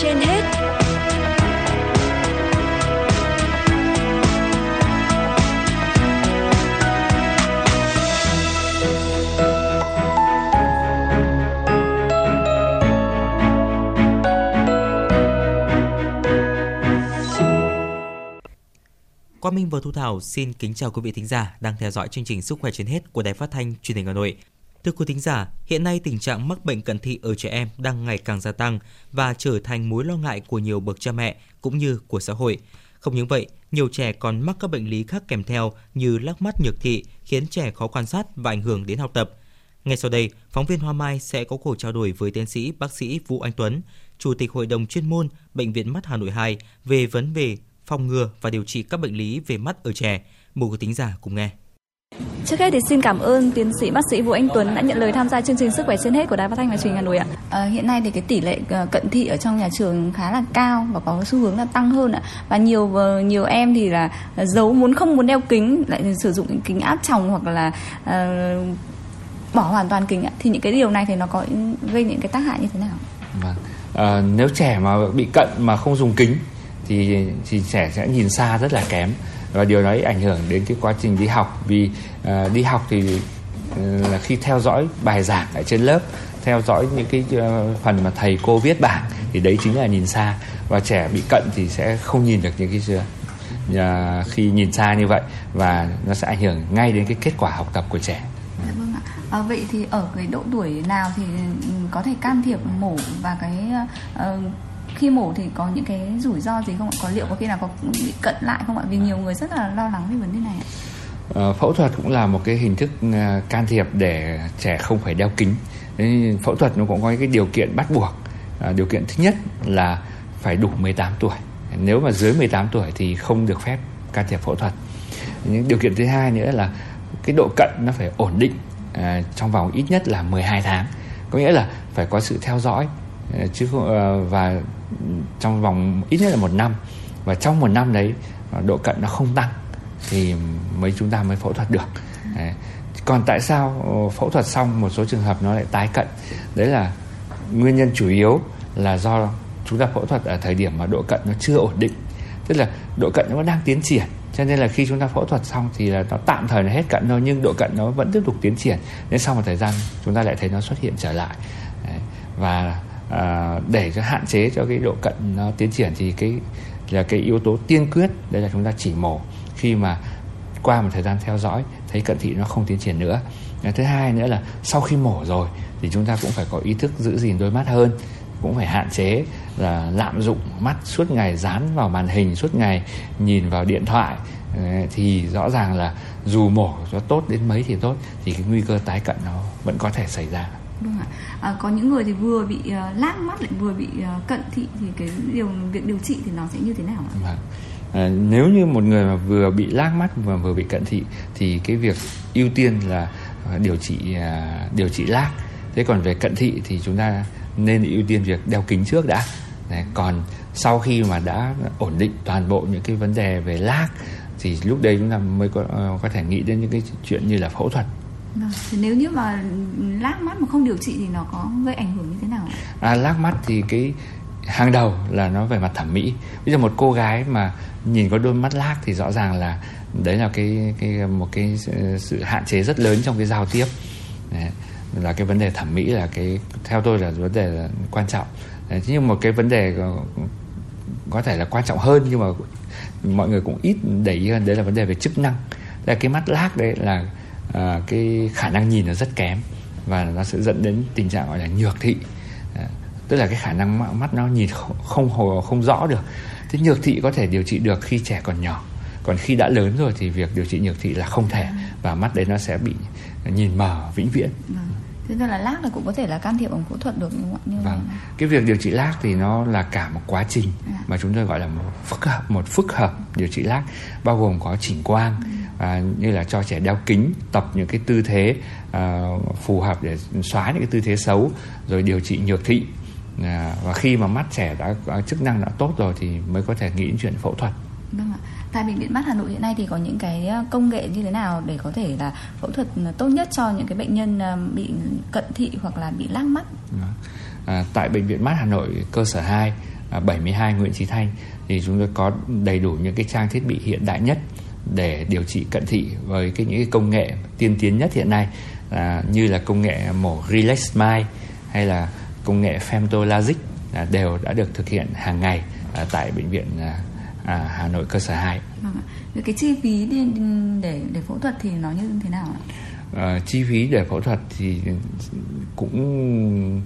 trên hết Quang Minh và Thu Thảo xin kính chào quý vị thính giả đang theo dõi chương trình Sức khỏe trên hết của Đài Phát thanh Truyền hình Hà Nội. Thưa quý thính giả, hiện nay tình trạng mắc bệnh cận thị ở trẻ em đang ngày càng gia tăng và trở thành mối lo ngại của nhiều bậc cha mẹ cũng như của xã hội. Không những vậy, nhiều trẻ còn mắc các bệnh lý khác kèm theo như lắc mắt nhược thị khiến trẻ khó quan sát và ảnh hưởng đến học tập. Ngay sau đây, phóng viên Hoa Mai sẽ có cuộc trao đổi với tiến sĩ bác sĩ Vũ Anh Tuấn, Chủ tịch Hội đồng chuyên môn Bệnh viện Mắt Hà Nội 2 về vấn đề phòng ngừa và điều trị các bệnh lý về mắt ở trẻ. Mời quý thính giả cùng nghe. Trước hết thì xin cảm ơn tiến sĩ bác sĩ Vũ Anh Tuấn đã nhận lời tham gia chương trình Sức khỏe trên hết của Đài Phát thanh và Truyền hình Hà Nội ạ. À, hiện nay thì cái tỷ lệ ờ, cận thị ở trong nhà trường khá là cao và có xu hướng là tăng hơn ạ. Và nhiều ờ, nhiều em thì là giấu muốn không muốn đeo kính lại sử dụng kính áp tròng hoặc là uh, bỏ hoàn toàn kính ạ. Thì những cái điều này thì nó có gây những cái tác hại như thế nào? Vâng. À, nếu trẻ mà bị cận mà không dùng kính thì thì trẻ sẽ nhìn xa rất là kém và điều đấy ảnh hưởng đến cái quá trình đi học vì à, đi học thì ừ, là khi theo dõi bài giảng ở trên lớp theo dõi những cái ờ, phần mà thầy cô viết bảng thì đấy chính là nhìn xa và trẻ bị cận thì sẽ không nhìn được những cái gì à, khi nhìn xa như vậy và nó sẽ ảnh hưởng ngay đến cái kết quả học tập của trẻ. Dạ vâng ạ. À, vậy thì ở cái độ tuổi nào thì ừ, có thể can thiệp mổ và cái uh, khi mổ thì có những cái rủi ro gì không ạ? Có liệu có khi nào có bị cận lại không ạ? Vì nhiều người rất là lo lắng về vấn đề này ạ. À, phẫu thuật cũng là một cái hình thức ờ, can thiệp để trẻ không phải đeo kính. Nên phẫu thuật nó cũng có cái điều kiện bắt buộc. À, điều kiện thứ nhất là phải đủ 18 tuổi. Nếu mà dưới 18 tuổi thì không được phép can thiệp phẫu thuật. Những điều kiện thứ hai nữa là cái độ cận nó phải ổn định à, trong vòng ít nhất là 12 tháng. Có nghĩa là phải có sự theo dõi Ờ, chứ không, ờ, và trong vòng ít nhất là một năm. Và trong một năm đấy ờ, độ cận nó không tăng thì mấy chúng ta mới phẫu thuật được. Đấy. còn tại sao phẫu thuật xong một số trường hợp nó lại tái cận? Đấy là nguyên nhân chủ yếu là do chúng ta phẫu thuật ở thời điểm mà độ cận nó chưa ổn định. Tức là độ cận nó đang tiến triển cho nên là khi chúng ta phẫu thuật xong thì là nó tạm thời là hết cận thôi nhưng độ cận nó vẫn tiếp tục tiến triển. Nên sau một thời gian chúng ta lại thấy nó xuất hiện trở lại. Đấy. và à, để cho hạn chế cho cái độ cận nó tiến triển thì cái là cái yếu tố tiên quyết đây là chúng ta chỉ mổ khi mà qua một thời gian theo dõi thấy cận thị nó không tiến triển nữa. À, thứ hai nữa là sau khi mổ rồi thì chúng ta cũng phải có ý thức giữ gìn đôi mắt hơn cũng phải hạn chế là lạm dụng mắt suốt ngày dán vào màn hình suốt ngày nhìn vào điện thoại. À, thì rõ ràng là dù mổ cho tốt đến mấy thì tốt thì cái nguy cơ tái cận nó vẫn có thể xảy ra. Vâng ạ. À, có những người thì vừa bị uh, lác mắt lại vừa bị uh, cận thị thì cái điều việc điều trị thì nó sẽ như thế nào ạ? Vâng. À, nếu như một người mà vừa bị lác mắt và vừa bị cận thị thì cái việc ưu tiên là à, điều trị uh, điều trị lác. Thế còn về cận thị thì chúng ta nên ưu tiên việc đeo kính trước đã. Đấy, còn sau khi mà đã ổn định toàn bộ những cái vấn đề về lác thì lúc đây chúng ta mới có có thể nghĩ đến những cái chuyện như là phẫu thuật Vâng, thì nếu như mà lác mắt mà không điều trị thì nó có gây ảnh hưởng như thế nào ạ? À, lác mắt thì cái hàng đầu là nó về mặt thẩm mỹ. Bây giờ một cô gái mà nhìn có đôi mắt lác thì rõ ràng là đấy là cái cái một cái sự hạn chế rất lớn trong cái giao tiếp. Đấy, là cái vấn đề thẩm mỹ là cái theo tôi là vấn đề là quan trọng. Đấy, nhưng một cái vấn đề có, có thể là quan trọng hơn nhưng mà mọi người cũng ít để ý hơn đấy là vấn đề về chức năng. Là cái mắt lác đấy là à, cái khả năng nhìn nó rất kém và nó sẽ dẫn đến tình trạng gọi là nhược thị à, tức là cái khả năng mắt nó nhìn không không, không rõ được thế nhược thị có thể điều trị được khi trẻ còn nhỏ còn khi đã lớn rồi thì việc điều trị nhược thị là không thể và mắt đấy nó sẽ bị nhìn mờ vĩnh viễn vâng. Thế nên là lác là cũng có thể là can thiệp bằng phẫu thuật được đúng không ạ? Như vâng. Cái việc điều trị lác thì nó là cả một quá trình à. mà chúng tôi gọi là một phức hợp, một phức hợp điều trị lác bao gồm có chỉnh quang, ừ à, như là cho trẻ đeo kính tập những cái tư thế à, phù hợp để xóa những cái tư thế xấu rồi điều trị nhược thị à, và khi mà mắt trẻ đã chức năng đã tốt rồi thì mới có thể nghĩ đến chuyện phẫu thuật Vâng ạ. Tại bệnh viện mắt Hà Nội hiện nay thì có những cái à, công nghệ như thế nào để có thể là phẫu thuật tốt nhất cho những cái bệnh nhân à, bị cận thị hoặc là bị lác mắt? À, tại bệnh viện mắt Hà Nội cơ sở 2 72 Nguyễn Chí Thanh thì chúng tôi có đầy đủ những cái trang thiết bị hiện đại nhất để điều trị cận thị với cái những cái công nghệ tiên tiến nhất hiện nay à, như là công nghệ mổ Relax Smile hay là công nghệ femtologic à, đều đã được thực hiện hàng ngày à, tại bệnh viện à, à, Hà Nội cơ sở 2. Vâng. Cái chi phí để để để phẫu thuật thì nó như thế nào ạ? À, chi phí để phẫu thuật thì cũng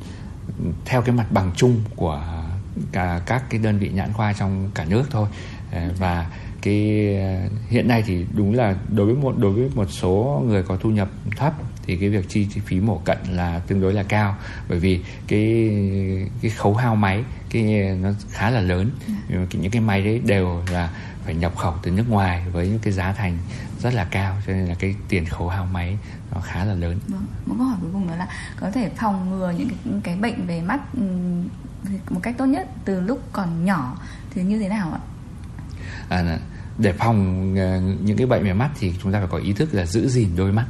theo cái mặt bằng chung của cả các cái đơn vị nhãn khoa trong cả nước thôi à, và cái hiện nay thì đúng là đối với một đối với một số người có thu nhập thấp thì cái việc chi phí mổ cận là tương đối là cao bởi vì cái cái khấu hao máy cái nó khá là lớn ừ. những cái máy đấy đều là phải nhập khẩu từ nước ngoài với những cái giá thành rất là cao cho nên là cái tiền khấu hao máy nó khá là lớn. Vâng. Một câu hỏi cuối cùng đó là có thể phòng ngừa những cái, những cái bệnh về mắt một cách tốt nhất từ lúc còn nhỏ thì như thế nào ạ? À, để phòng ờ, những cái bệnh về mắt thì chúng ta phải có ý thức là giữ gìn đôi mắt.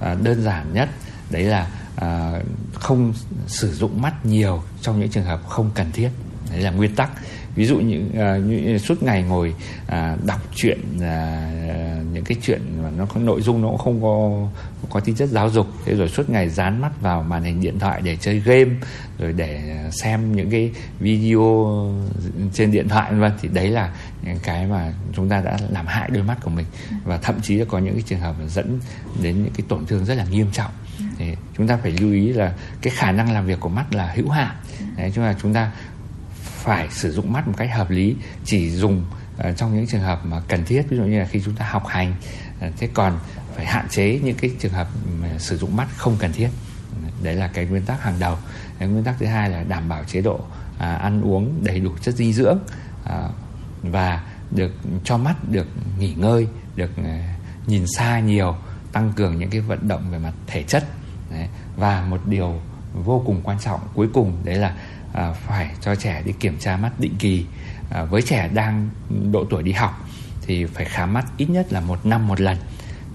À, đơn giản nhất đấy là à, không sử dụng mắt nhiều trong những trường hợp không cần thiết. Đấy là nguyên tắc. Ví dụ như, à, như suốt ngày ngồi à, đọc truyện à, những cái chuyện mà nó có nội dung nó cũng không có có tính chất giáo dục. Thế rồi suốt ngày dán mắt vào màn hình điện thoại để chơi game, rồi để xem những cái video trên điện thoại, vân thì đấy là những cái mà chúng ta đã làm hại đôi mắt của mình. Và thậm chí là có những cái trường hợp dẫn đến những cái tổn thương rất là nghiêm trọng. Thì chúng ta phải lưu ý là cái khả năng làm việc của mắt là hữu hạn. Đấy, chúng ta chúng ta phải sử dụng mắt một cách hợp lý, chỉ dùng ờ, trong những trường hợp mà cần thiết. Ví dụ như là khi chúng ta học hành. Ờ, thế còn phải hạn chế những cái trường hợp sử dụng mắt không cần thiết. Đấy là cái nguyên tắc hàng đầu. Cái nguyên tắc thứ hai là đảm bảo chế độ à, ăn uống đầy đủ chất dinh dưỡng à, và được cho mắt được nghỉ ngơi được à, nhìn xa nhiều tăng cường những cái vận động về mặt thể chất. Đấy. và một điều vô cùng quan trọng cuối cùng đấy là à, phải cho trẻ đi kiểm tra mắt định kỳ. À, với trẻ đang độ tuổi đi học thì phải khám mắt ít nhất là một năm một lần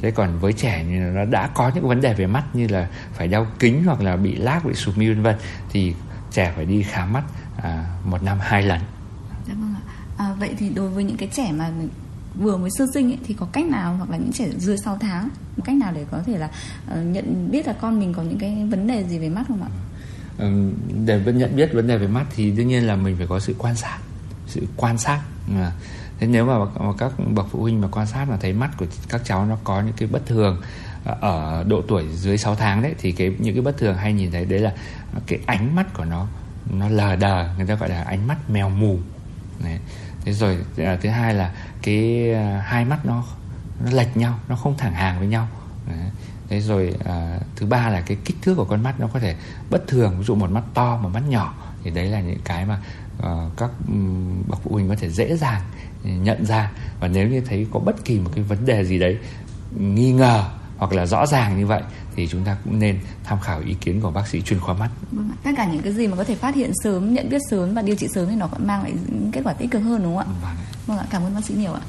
thế còn với trẻ như nó đã có những vấn đề về mắt như là phải đeo kính hoặc là bị lag bị sụp mi vân vân thì trẻ phải đi khám mắt à, một năm hai lần dạ vâng ạ. À, vậy thì đối với những cái trẻ mà vừa mới sơ sinh ấy, thì có cách nào hoặc là những trẻ dưới 6 tháng một cách nào để có thể là uh, nhận biết là con mình có những cái vấn đề gì về mắt không ạ? để nhận biết vấn đề về mắt thì đương nhiên là mình phải có sự quan sát sự quan sát thế nếu mà, mà các bậc phụ huynh mà quan sát mà thấy mắt của các cháu nó có những cái bất thường ờ, ở độ tuổi dưới 6 tháng đấy thì cái những cái bất thường hay nhìn thấy đấy là cái ánh mắt của nó nó lờ đờ người ta gọi là ánh mắt mèo mù. Đấy. thế rồi ờ, thứ hai là cái ờ, hai mắt nó nó lệch nhau nó không thẳng hàng với nhau. Đấy. Thế rồi à, thứ ba là cái kích thước của con mắt nó có thể bất thường ví dụ một mắt to một mắt nhỏ thì đấy là những cái mà uh, các um, bậc phụ huynh có thể dễ dàng nhận ra và nếu như thấy có bất kỳ một cái vấn đề gì đấy nghi ngờ hoặc là rõ ràng như vậy thì chúng ta cũng nên tham khảo ý kiến của bác sĩ chuyên khoa mắt. Vâng tất cả những cái gì mà có thể phát hiện sớm, nhận biết sớm và điều trị sớm thì nó cũng mang lại những kết quả tích cực hơn đúng không ạ? Vâng. Vâng ạ, cảm ơn bác sĩ nhiều ạ.